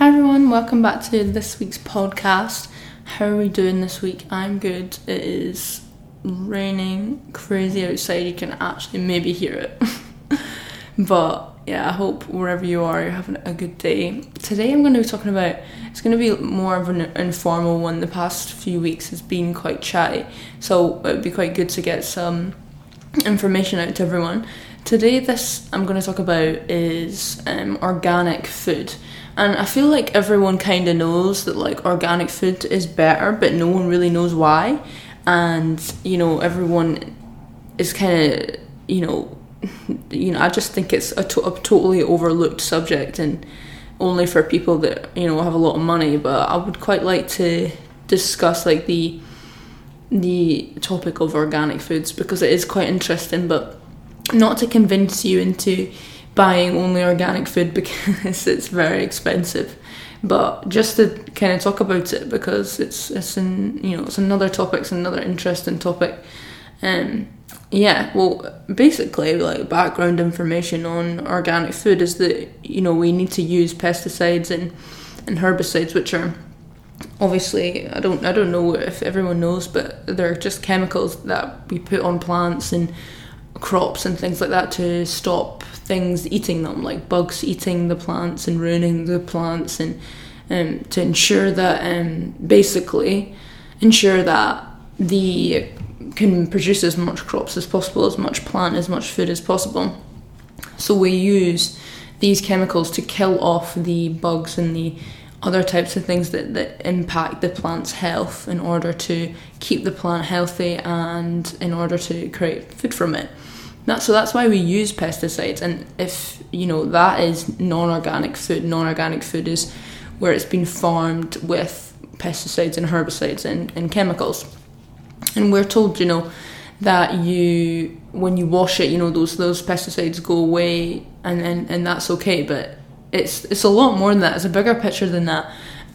Hi everyone, welcome back to this week's podcast. How are we doing this week? I'm good. It is raining crazy outside. You can actually maybe hear it. but yeah, I hope wherever you are, you're having a good day. Today I'm going to be talking about, it's going to be more of an informal one. The past few weeks has been quite chatty, so it would be quite good to get some information out to everyone. Today, this I'm going to talk about is um, organic food. And I feel like everyone kind of knows that like organic food is better, but no one really knows why. And you know, everyone is kind of you know, you know. I just think it's a, to- a totally overlooked subject, and only for people that you know have a lot of money. But I would quite like to discuss like the the topic of organic foods because it is quite interesting, but not to convince you into buying only organic food because it's very expensive. But just to kind of talk about it because it's it's an you know it's another topic it's another interesting topic. Um yeah well basically like background information on organic food is that you know we need to use pesticides and and herbicides which are obviously I don't I don't know if everyone knows but they're just chemicals that we put on plants and crops and things like that to stop things eating them, like bugs eating the plants and ruining the plants, and um, to ensure that um, basically ensure that the can produce as much crops as possible, as much plant, as much food as possible. So we use these chemicals to kill off the bugs and the other types of things that, that impact the plant's health in order to keep the plant healthy and in order to create food from it. That, so that's why we use pesticides. And if you know that is non-organic food, non-organic food is where it's been farmed with pesticides and herbicides and, and chemicals. And we're told, you know, that you when you wash it, you know, those those pesticides go away and, and, and that's okay. But it's it's a lot more than that. It's a bigger picture than that.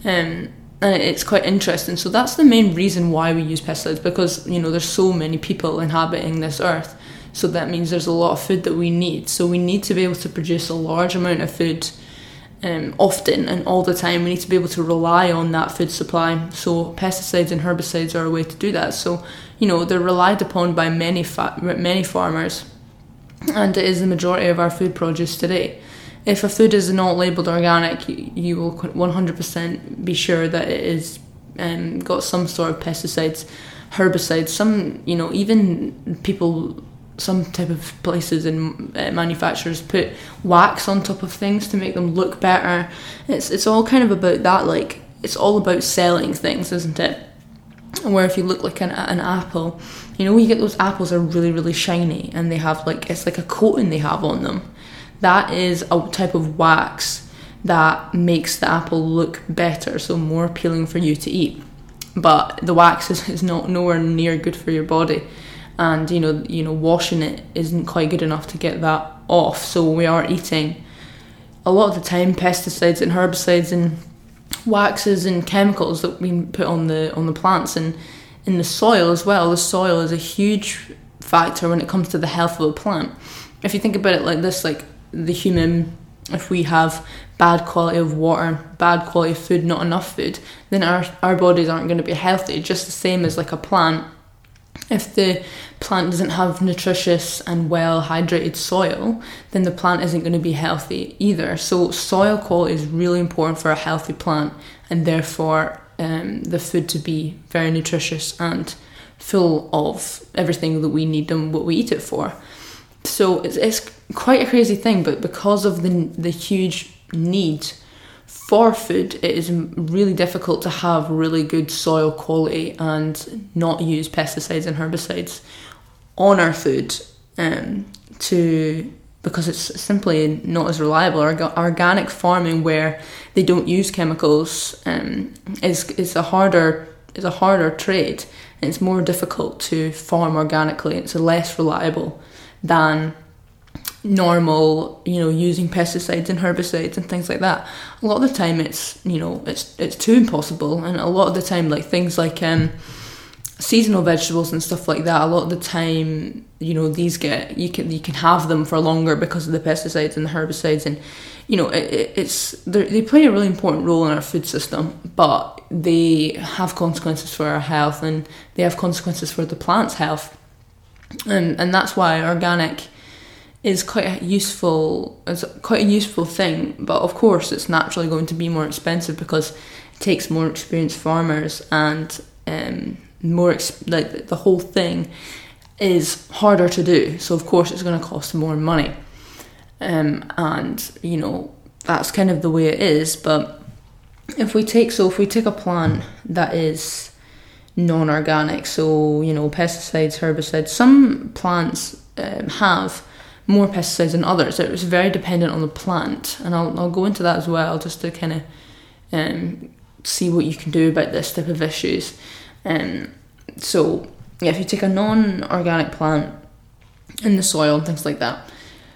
Um, and it's quite interesting. So that's the main reason why we use pesticides because you know there's so many people inhabiting this earth so that means there's a lot of food that we need. So we need to be able to produce a large amount of food um, often and all the time. We need to be able to rely on that food supply. So pesticides and herbicides are a way to do that. So you know they're relied upon by many fa- many farmers, and it is the majority of our food produce today. If a food is not labelled organic, you, will 100% be sure that it is um, got some sort of pesticides, herbicides. Some you know even people some type of places and uh, manufacturers put wax on top of things to make them look better. It's it's all kind of about that. Like it's all about selling things, isn't it? Where if you look like an, an apple, you know, you get those apples are really really shiny and they have like it's like a coating they have on them. That is a type of wax that makes the apple look better, so more appealing for you to eat. But the wax is, is not nowhere near good for your body and you know you know washing it isn't quite good enough to get that off. So we are eating a lot of the time pesticides and herbicides and waxes and chemicals that we put on the on the plants and in the soil as well the soil is a huge factor when it comes to the health of a plant. If you think about it like this like the human if we have bad quality of water bad quality of food not enough food then our our bodies aren't going to be healthy. Just the same as like a plant if the plant doesn't have nutritious and well hydrated soil, then the plant isn't going to be healthy either. So, soil quality is really important for a healthy plant, and therefore, um, the food to be very nutritious and full of everything that we need and what we eat it for. So, it's, it's quite a crazy thing, but because of the, the huge need for food, it is really difficult to have really good soil quality and not use pesticides and herbicides on our food um, to because it's simply not as reliable. Organic farming, where they don't use chemicals, um, is is a harder is a harder trade, it's more difficult to farm organically. It's less reliable than normal, you know, using pesticides and herbicides and things like that. A lot of the time, it's you know, it's it's too impossible, and a lot of the time, like things like um, seasonal vegetables and stuff like that, a lot of the time, you know, these get you can you can have them for longer because of the pesticides and the herbicides, and you know, it, it's they play a really important role in our food system, but they have consequences for our health and they have consequences for the plant's health, and and that's why organic is quite a useful is quite a useful thing. But of course, it's naturally going to be more expensive because it takes more experienced farmers and um, more ex- like the whole thing is harder to do. So of course, it's going to cost more money, um, and you know that's kind of the way it is. But if we take so if we take a plant that is non-organic, so you know pesticides, herbicides, some plants um, have more pesticides than others. It was very dependent on the plant, and I'll I'll go into that as well just to kind of um, see what you can do about this type of issues. Um, so yeah, if you take a non-organic plant in the soil and things like that.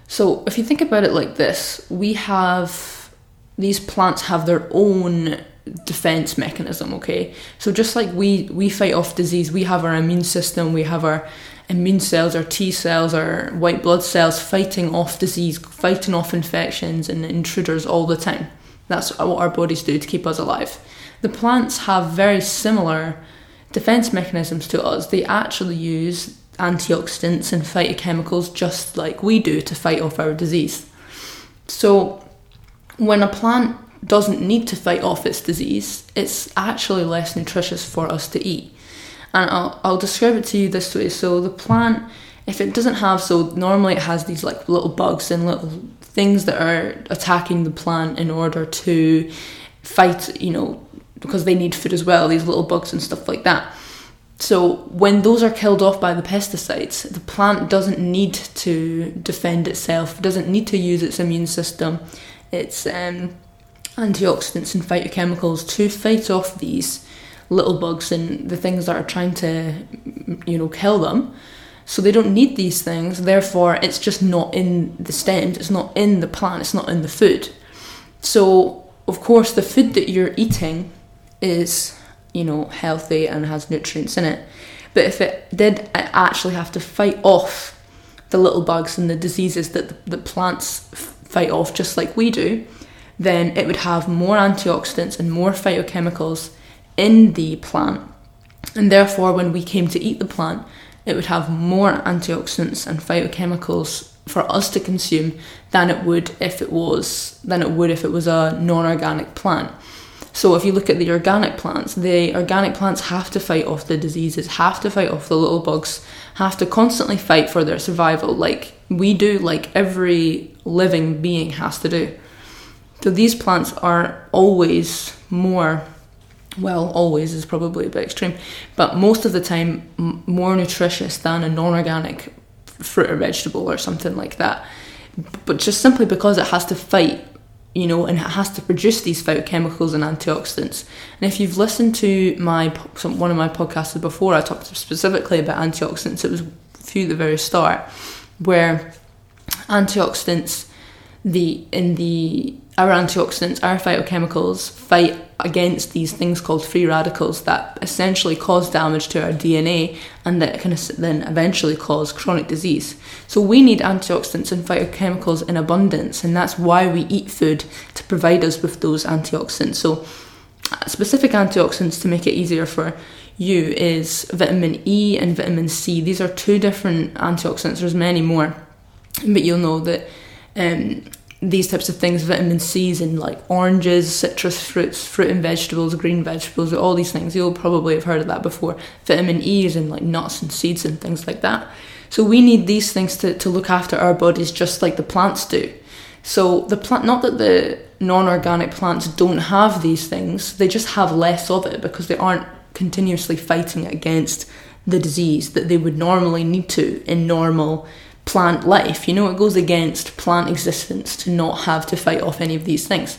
So if you think about it like this, we have these plants have their own defense mechanism okay so just like we we fight off disease we have our immune system we have our immune cells our t cells our white blood cells fighting off disease fighting off infections and intruders all the time that's what our bodies do to keep us alive the plants have very similar defense mechanisms to us. They actually use antioxidants and phytochemicals just like we do to fight off our disease. So, when a plant doesn't need to fight off its disease, it's actually less nutritious for us to eat. And I'll, I'll describe it to you this way. So, the plant, if it doesn't have, so normally it has these like little bugs and little things that are attacking the plant in order to fight, you know, because they need food as well, these little bugs and stuff like that. So when those are killed off by the pesticides, the plant doesn't need to defend itself, doesn't need to use its immune system, its um, antioxidants and phytochemicals to fight off these little bugs and the things that are trying to, you know, kill them. So they don't need these things. Therefore, it's just not in the stems. It's not in the plant. It's not in the food. So of course, the food that you're eating is you know healthy and has nutrients in it but if it did actually have to fight off the little bugs and the diseases that the, the plants fight off just like we do then it would have more antioxidants and more phytochemicals in the plant and therefore when we came to eat the plant it would have more antioxidants and phytochemicals for us to consume than it would if it was than it would if it was a non-organic plant so if you look at the organic plants, the organic plants have to fight off the diseases, have to fight off the little bugs, have to constantly fight for their survival, like we do, like every living being has to do. So these plants are always more, well, always is probably a bit extreme, but most of the time m- more nutritious than a non organic fruit or vegetable or something like that. But just simply because it has to fight you know, and it has to produce these phytochemicals and antioxidants. And if you've listened to my some, one of my podcasts before, I talked specifically about antioxidants. It was a few at the very start, where antioxidants, the in the our antioxidants, our phytochemicals fight against these things called free radicals that essentially cause damage to our DNA and that can then eventually cause chronic disease. So we need antioxidants and phytochemicals in abundance, and that's why we eat food to provide us with those antioxidants. So specific antioxidants to make it easier for you is vitamin E and vitamin C. These are two different antioxidants. There's many more, but you'll know that um, these types of things, vitamin C's in like oranges, citrus fruits, fruit and vegetables, green vegetables, all these things. You'll probably have heard of that before. Vitamin E is in like nuts and seeds and things like that. So we need these things to, to look after our bodies just like the plants do. So the plant not that the non-organic plants don't have these things, they just have less of it because they aren't continuously fighting against the disease that they would normally need to in normal plant life. You know, it goes against plant existence to not have to fight off any of these things.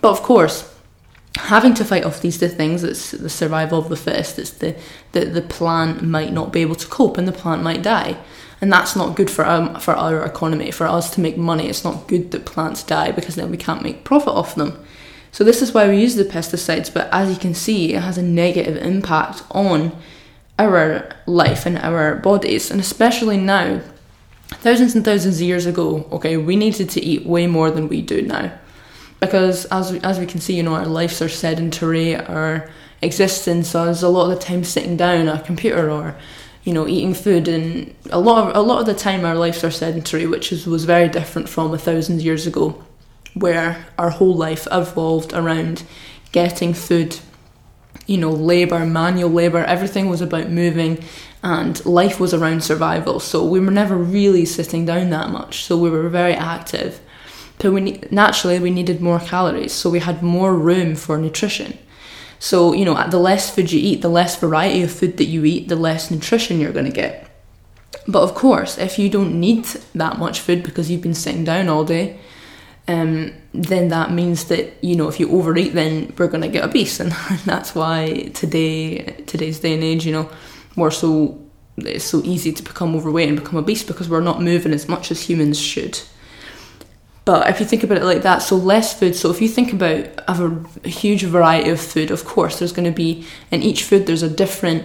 But of course, having to fight off these two things, it's the survival of the fittest, it's the, the, the plant might not be able to cope and the plant might die. And that's not good for um, for our economy, for us to make money. It's not good that plants die because then we can't make profit off them. So this is why we use the pesticides, but as you can see, it has a negative impact on our life and our bodies, and especially now, thousands and thousands of years ago, okay, we needed to eat way more than we do now. Because as we, as we can see, you know, our lives are sedentary, our existence is a lot of the time sitting down at a computer or, you know, eating food, and a lot of a lot of the time our lives are sedentary, which is, was very different from a thousand years ago, where our whole life evolved around getting food you know, labour, manual labour, everything was about moving and life was around survival. So we were never really sitting down that much. So we were very active. But we naturally we needed more calories, so we had more room for nutrition. So, you know, the less food you eat, the less variety of food that you eat, the less nutrition you're going to get. But of course, if you don't need that much food because you've been sitting down all day, um, then that means that you know if you overeat, then we're going to get obese, and that's why today, today's day and age, you know, we're so it's so easy to become overweight and become obese because we're not moving as much as humans should. But if you think about it like that, so less food. So if you think about a, a huge variety of food, of course, there's going to be in each food there's a different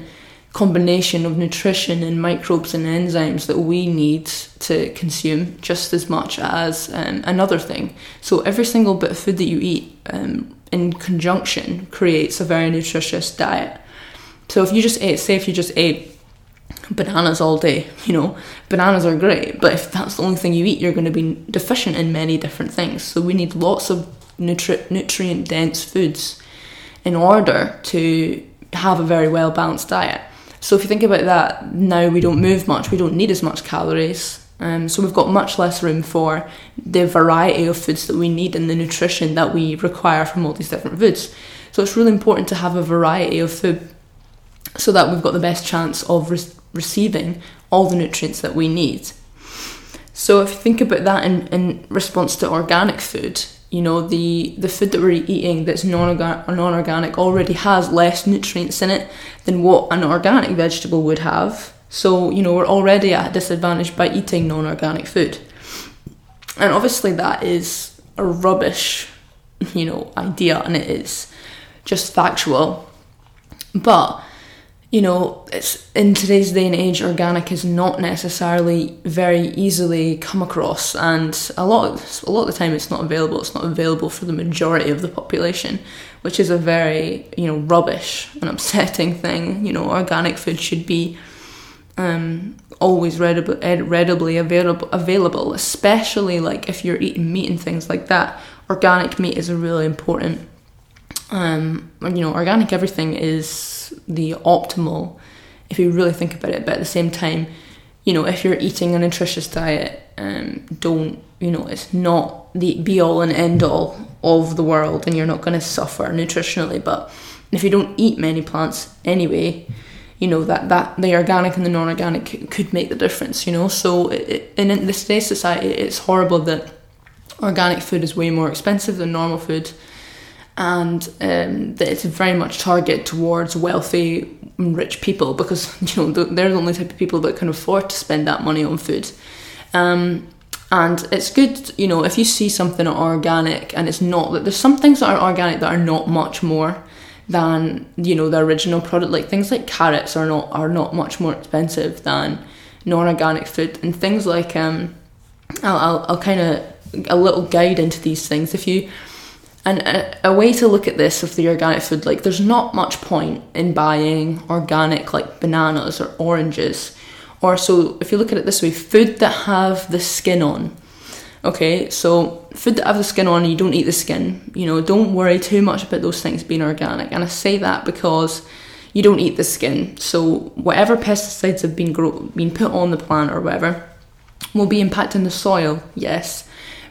combination of nutrition and microbes and enzymes that we need to consume just as much as um, another thing. So every single bit of food that you eat um, in conjunction creates a very nutritious diet. So if you just ate, say if you just ate bananas all day, you know, bananas are great, but if that's the only thing you eat, you're going to be deficient in many different things. So we need lots of nutri- nutrient dense foods in order to have a very well balanced diet. So if you think about that, now we don't move much, we don't need as much calories. Um, so we've got much less room for the variety of foods that we need and the nutrition that we require from all these different foods. So it's really important to have a variety of food so that we've got the best chance of re- receiving all the nutrients that we need. So if you think about that in, in response to organic food, you know the the food that we're eating that's non-organic already has less nutrients in it than what an organic vegetable would have. So you know we're already at a disadvantage by eating non-organic food. And obviously that is a rubbish you know idea and it is just factual. But you know, it's in today's day and age, organic is not necessarily very easily come across, and a lot of, a lot of the time it's not available. It's not available for the majority of the population, which is a very you know rubbish and upsetting thing. You know, organic food should be um, always readily, readily available, available, especially like if you're eating meat and things like that. Organic meat is a really important. Um, you know, organic everything is the optimal if you really think about it. But at the same time, you know, if you're eating a nutritious diet, um, don't you know it's not the be all and end all of the world, and you're not going to suffer nutritionally. But if you don't eat many plants anyway, you know that that the organic and the non-organic could make the difference. You know, so it, in this today's society, it's horrible that organic food is way more expensive than normal food and um, that it's very much targeted towards wealthy and rich people because you know they're the only type of people that can afford to spend that money on food. Um, and it's good, you know, if you see something organic and it's not that there's some things that are organic that are not much more than you know the original product. Like things like carrots are not are not much more expensive than non-organic food, and things like um, I'll I'll, I'll kind of a little guide into these things if you and a, a, way to look at this of the organic food, like there's not much point in buying organic like bananas or oranges. Or so if you look at it this way, food that have the skin on. Okay, so food that have the skin on, you don't eat the skin. You know, don't worry too much about those things being organic. And I say that because you don't eat the skin. So whatever pesticides have been grow- been put on the plant or whatever will be impacting the soil, yes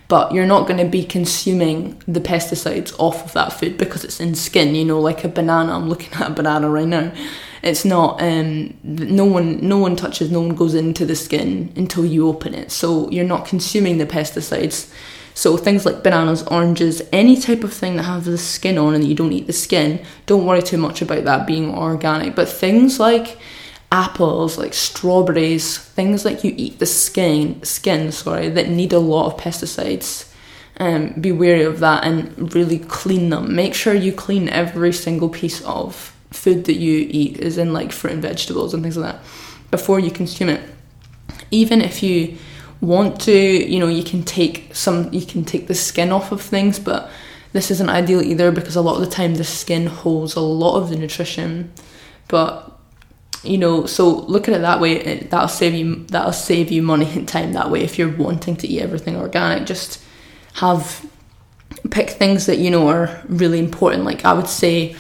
but you're not going to be consuming the pesticides off of that food because it's in skin you know like a banana. I'm looking at a banana right now. It's not um, no one no one touches no one goes into the skin until you open it. So you're not consuming the pesticides. So things like bananas oranges any type of thing that has the skin on and you don't eat the skin don't worry too much about that being organic. But things like apples, like strawberries, things like you eat the skin, skin, sorry, that need a lot of pesticides. Um, be wary of that and really clean them. Make sure you clean every single piece of food that you eat is in like fruit and vegetables and things like that before you consume it. Even if you want to, you know, you can take some, you can take the skin off of things, but this isn't ideal either because a lot of the time the skin holds a lot of the nutrition. But you know, so look at it that way. That'll save you. That'll save you money and time that way. If you're wanting to eat everything organic, just have pick things that you know are really important. Like I would say,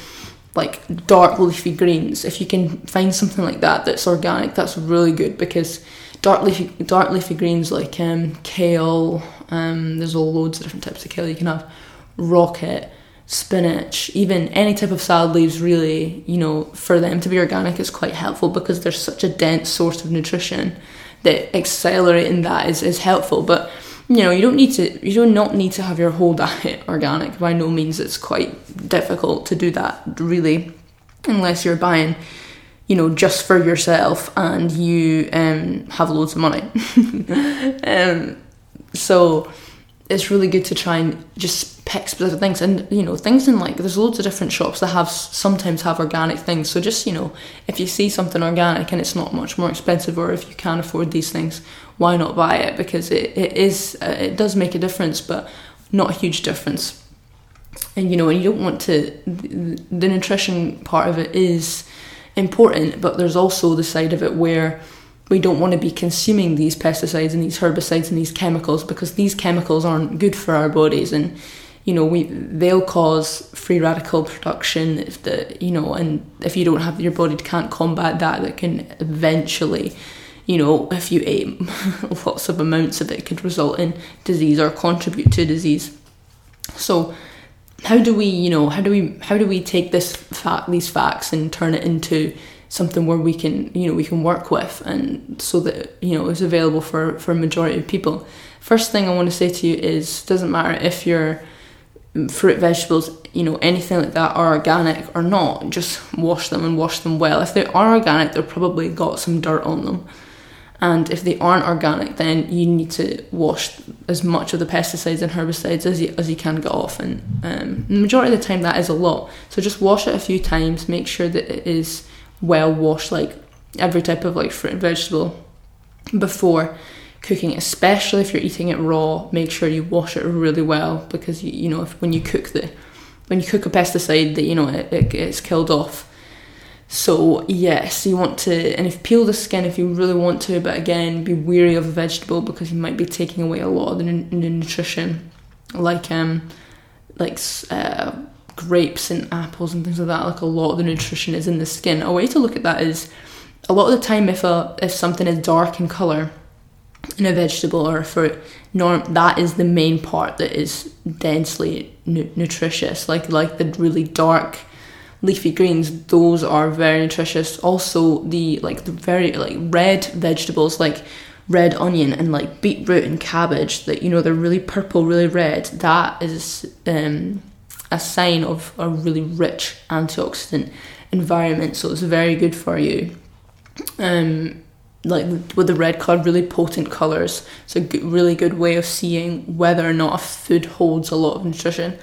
like dark leafy greens. If you can find something like that that's organic, that's really good because dark leafy dark leafy greens like um, kale. Um, there's all loads of different types of kale you can have. Rocket, spinach, even any type of salad leaves. Really, you know, for them to be organic is quite helpful because they're such a dense source of nutrition that accelerating that is is helpful. But you know, you don't need to, you do not need to have your whole diet organic. By no means, it's quite difficult to do that, really, unless you're buying, you know, just for yourself and you um, have loads of money. um, so it's really good to try and just pick specific things. And you know things in like there's loads of different shops that have sometimes have organic things. So just you know if you see something organic and it's not much more expensive or if you can't afford these things why not buy it? Because it, it is uh, it does make a difference but not a huge difference. And you know and you don't want to the, the nutrition part of it is important but there's also the side of it where we don't want to be consuming these pesticides and these herbicides and these chemicals because these chemicals aren't good for our bodies and you know we they'll cause free radical production if the you know and if you don't have your body can't combat that that can eventually you know if you ate lots of amounts of it could result in disease or contribute to disease. So how do we you know how do we how do we take this fact these facts and turn it into something where we can you know we can work with and so that you know is available for for a majority of people. First thing i want to say to you is doesn't matter if your fruit vegetables you know anything like that are organic or not just wash them and wash them well. If they are organic they've probably got some dirt on them. And if they aren't organic then you need to wash as much of the pesticides and herbicides as you, as you can get off. And um, the majority of the time that is a lot. So just wash it a few times make sure that it is well washed like every type of like fruit and vegetable before cooking especially if you're eating it raw make sure you wash it really well because you, you know if when you cook the when you cook a pesticide that you know it, it gets killed off. So yes you want to and if peel the skin if you really want to but again be wary of a vegetable because you might be taking away a lot of the, the nutrition like um like uh, grapes and apples and things like that, like a lot of the nutrition is in the skin. A way to look at that is a lot of the time if a if something is dark in colour in a vegetable or a fruit, norm that is the main part that is densely nu- nutritious. Like like the really dark leafy greens, those are very nutritious. Also the like the very like red vegetables like red onion and like beetroot and cabbage that you know they're really purple, really red. That is um a sign of a really rich antioxidant environment, so it's very good for you. Um, like with the red card, really potent colours. It's a good, really good way of seeing whether or not a food holds a lot of nutrition.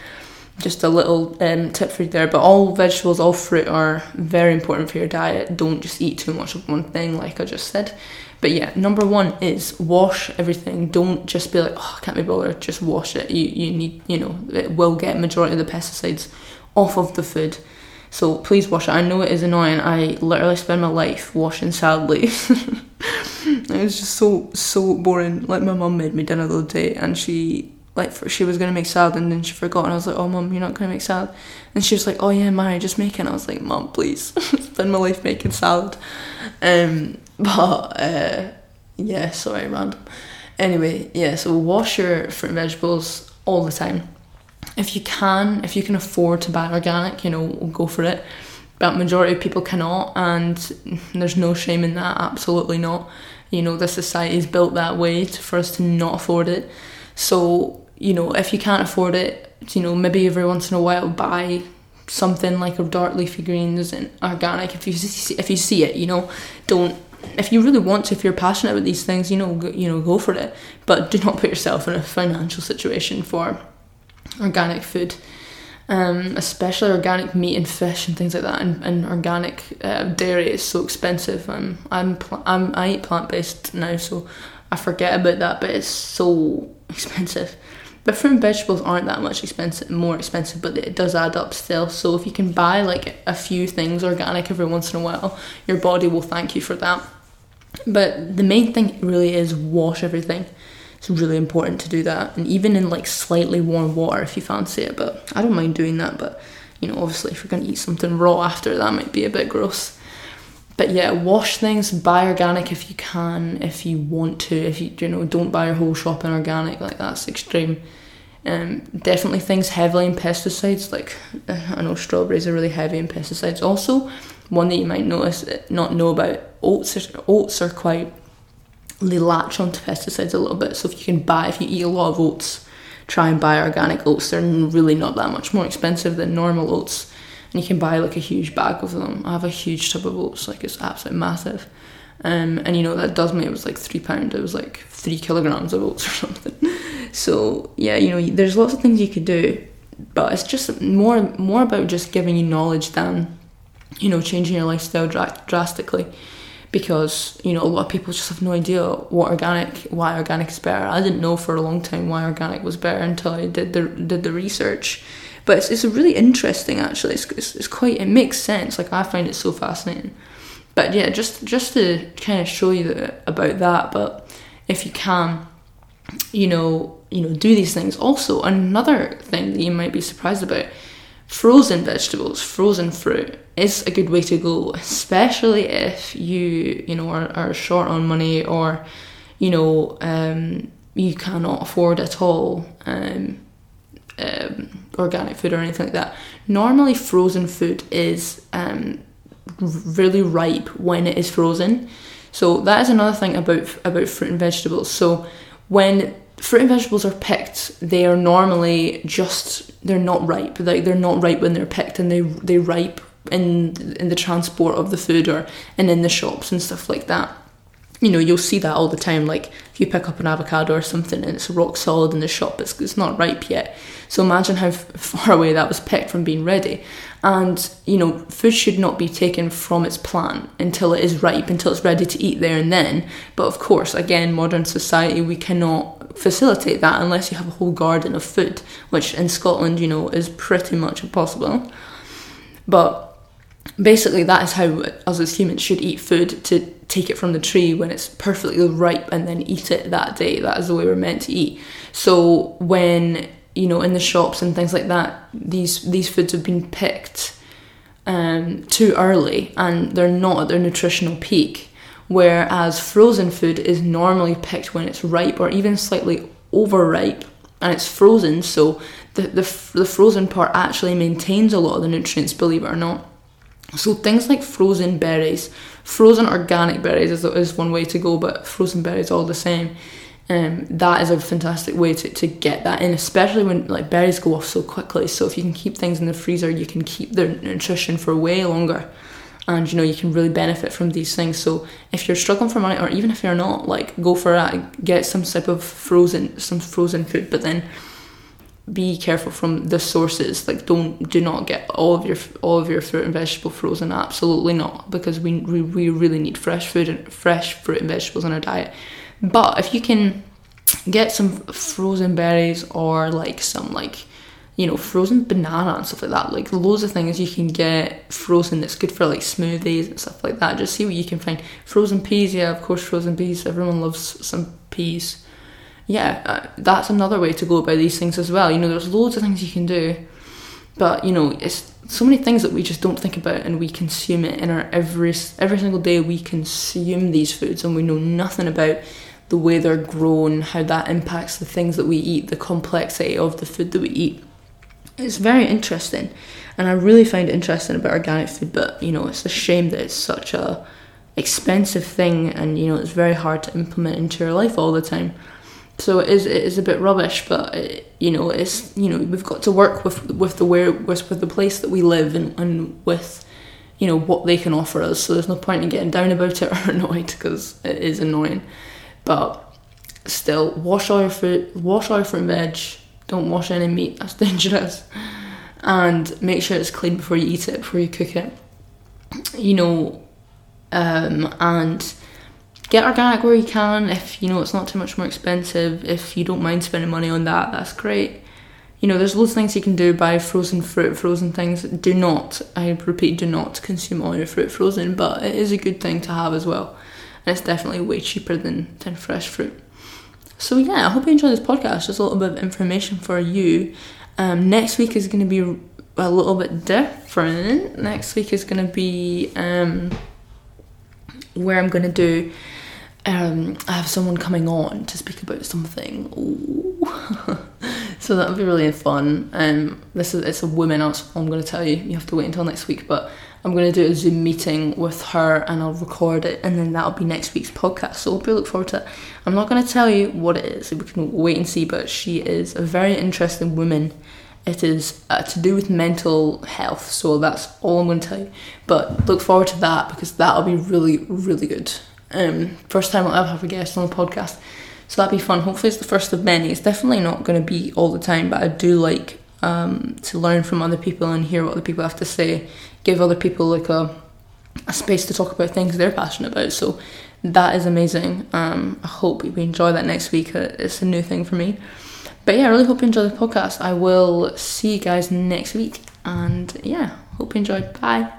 Just a little um, tip for you there. But all vegetables, all fruit are very important for your diet. Don't just eat too much of one thing, like I just said. But yeah, number one is wash everything. Don't just be like, oh, I can't be bothered. Just wash it. You you need you know it will get majority of the pesticides off of the food. So please wash it. I know it is annoying. I literally spend my life washing salad leaves. it was just so so boring. Like my mum made me dinner the other day, and she like for, she was gonna make salad, and then she forgot, and I was like, "Oh, mum, you're not gonna make salad." And she was like, "Oh yeah, Mary, just make it." And I was like, "Mum, please, spend my life making salad." Um, but uh, yeah, sorry, random. Anyway, yeah, so wash your fruit and vegetables all the time. If you can, if you can afford to buy organic, you know, go for it. But majority of people cannot, and there's no shame in that. Absolutely not. You know, the society is built that way to, for us to not afford it. So you know, if you can't afford it, you know, maybe every once in a while buy something like a dark leafy greens and organic if you see, if you see it you know don't if you really want to, if you're passionate about these things, you know, go, you know, go for it. But do not put yourself in a financial situation for organic food. um, especially organic meat and fish and things like that, and, and organic uh, dairy is so expensive. Um, I'm, pl- I'm I eat plant based now, so I forget about that, but it's so expensive. But fruit and vegetables aren't that much expensive, more expensive, but it does add up still. So if you can buy like a few things organic every once in a while, your body will thank you for that. But the main thing really is wash everything. It's really important to do that, and even in like slightly warm water if you fancy it. But I don't mind doing that. But you know, obviously, if you're going to eat something raw after, that might be a bit gross. But yeah, wash things, buy organic if you can, if you want to. If you you know, don't buy your whole shop in organic, like that's extreme. Um, definitely things heavily in pesticides, like uh, I know strawberries are really heavy in pesticides. Also, one that you might notice not know about oats. Oats are quite they latch onto pesticides a little bit. So if you can buy, if you eat a lot of oats, try and buy organic oats. They're really not that much more expensive than normal oats, and you can buy like a huge bag of them. I have a huge tub of oats, like it's absolutely massive. Um, and you know that does me. It was like three pound. It was like three kilograms of oats or something. So yeah, you know, there's lots of things you could do, but it's just more more about just giving you knowledge than you know changing your lifestyle dra- drastically because you know a lot of people just have no idea what organic why organic is better. I didn't know for a long time why organic was better until I did the did the research. But it's, it's really interesting actually. It's, it's, it's quite it makes sense. Like I find it so fascinating. But yeah, just just to kind of show you about that. But if you can, you know, you know, do these things. Also, another thing that you might be surprised about frozen vegetables, frozen fruit is a good way to go, especially if you, you know, are, are short on money or, you know, um, you cannot afford at all um, um, organic food or anything like that. Normally, frozen food is um, really ripe when it is frozen. So that is another thing about about fruit and vegetables. So when fruit and vegetables are picked, they are normally just they're not ripe. Like they're not ripe when they're picked, and they they ripe in in the transport of the food or and in the shops and stuff like that. You know, you'll see that all the time. Like if you pick up an avocado or something and it's rock solid in the shop, it's, it's not ripe yet. So imagine how far away that was picked from being ready. And you know, food should not be taken from its plant until it is ripe, until it's ready to eat there and then. But of course, again, modern society, we cannot facilitate that unless you have a whole garden of food, which in Scotland, you know, is pretty much impossible. But basically that is how us as humans should eat food to take it from the tree when it's perfectly ripe and then eat it that day. That is the way we're meant to eat. So when you know in the shops and things like that these these foods have been picked um, too early and they're not at their nutritional peak. Whereas frozen food is normally picked when it's ripe or even slightly overripe and it's frozen. So the, the, the frozen part actually maintains a lot of the nutrients believe it or not so things like frozen berries, frozen organic berries is, is one way to go, but frozen berries all the same. Um, that is a fantastic way to, to get that in, especially when like berries go off so quickly. So if you can keep things in the freezer, you can keep their nutrition for way longer, and you know you can really benefit from these things. So if you're struggling for money, or even if you're not, like go for that, get some type of frozen, some frozen food, but then be careful from the sources. Like, don't do not get all of your all of your fruit and vegetable frozen. Absolutely not, because we we, we really need fresh food and fresh fruit and vegetables in our diet. But if you can get some frozen berries or like some like you know frozen banana and stuff like that, like loads of things you can get frozen that's good for like smoothies and stuff like that. Just see what you can find. Frozen peas, yeah, of course, frozen peas. Everyone loves some peas yeah, uh, that's another way to go about these things as well. You know, there's loads of things you can do, but you know, it's so many things that we just don't think about, and we consume it in our every every single day. We consume these foods, and we know nothing about the way they're grown, how that impacts the things that we eat, the complexity of the food that we eat. It's very interesting, and I really find it interesting about organic food. But you know, it's a shame that it's such a expensive thing, and you know, it's very hard to implement into your life all the time. So it is it is a bit rubbish, but it, you know it's you know we've got to work with with the where with, with the place that we live and, and with you know what they can offer us. So there's no point in getting down about it or annoyed because it is annoying. But still, wash all your fruit, wash all your fruit and veg. Don't wash any meat. That's dangerous. and make sure it's clean before you eat it, before you cook it. You know, um, and get organic where you can. If you know it's not too much more expensive, if you don't mind spending money on that, that's great. You know, there's loads of things you can do. Buy frozen fruit, frozen things. Do not, I repeat, do not consume all your fruit frozen, but it is a good thing to have as well. And it's definitely way cheaper than, than fresh fruit. So yeah, I hope you enjoy this podcast. Just a little bit of information for you. Um, next week is going to be a little bit different. Next week is going to be um, where I'm going to do. Um, I have someone coming on to speak about something. so that'll be really fun. Um, this is it's a woman. I'm going to tell you. You have to wait until next week, but I'm going to do a Zoom meeting with her and I'll record it, and then that'll be next week's podcast. So hope you look forward to it. I'm not going to tell you what it is. We can wait and see. But she is a very interesting woman. It is uh, to do with mental health, so that's all I'm going to tell you. But look forward to that because that'll be really, really good. Um, first time I'll ever have a guest on the podcast, so that'll be fun. Hopefully, it's the first of many. It's definitely not going to be all the time, but I do like um, to learn from other people and hear what other people have to say. Give other people like a a space to talk about things they're passionate about. So that is amazing. Um, I hope you enjoy that next week. Uh, it's a new thing for me. But yeah, I really hope you enjoy the podcast. I will see you guys next week. And yeah, hope you enjoyed. Bye.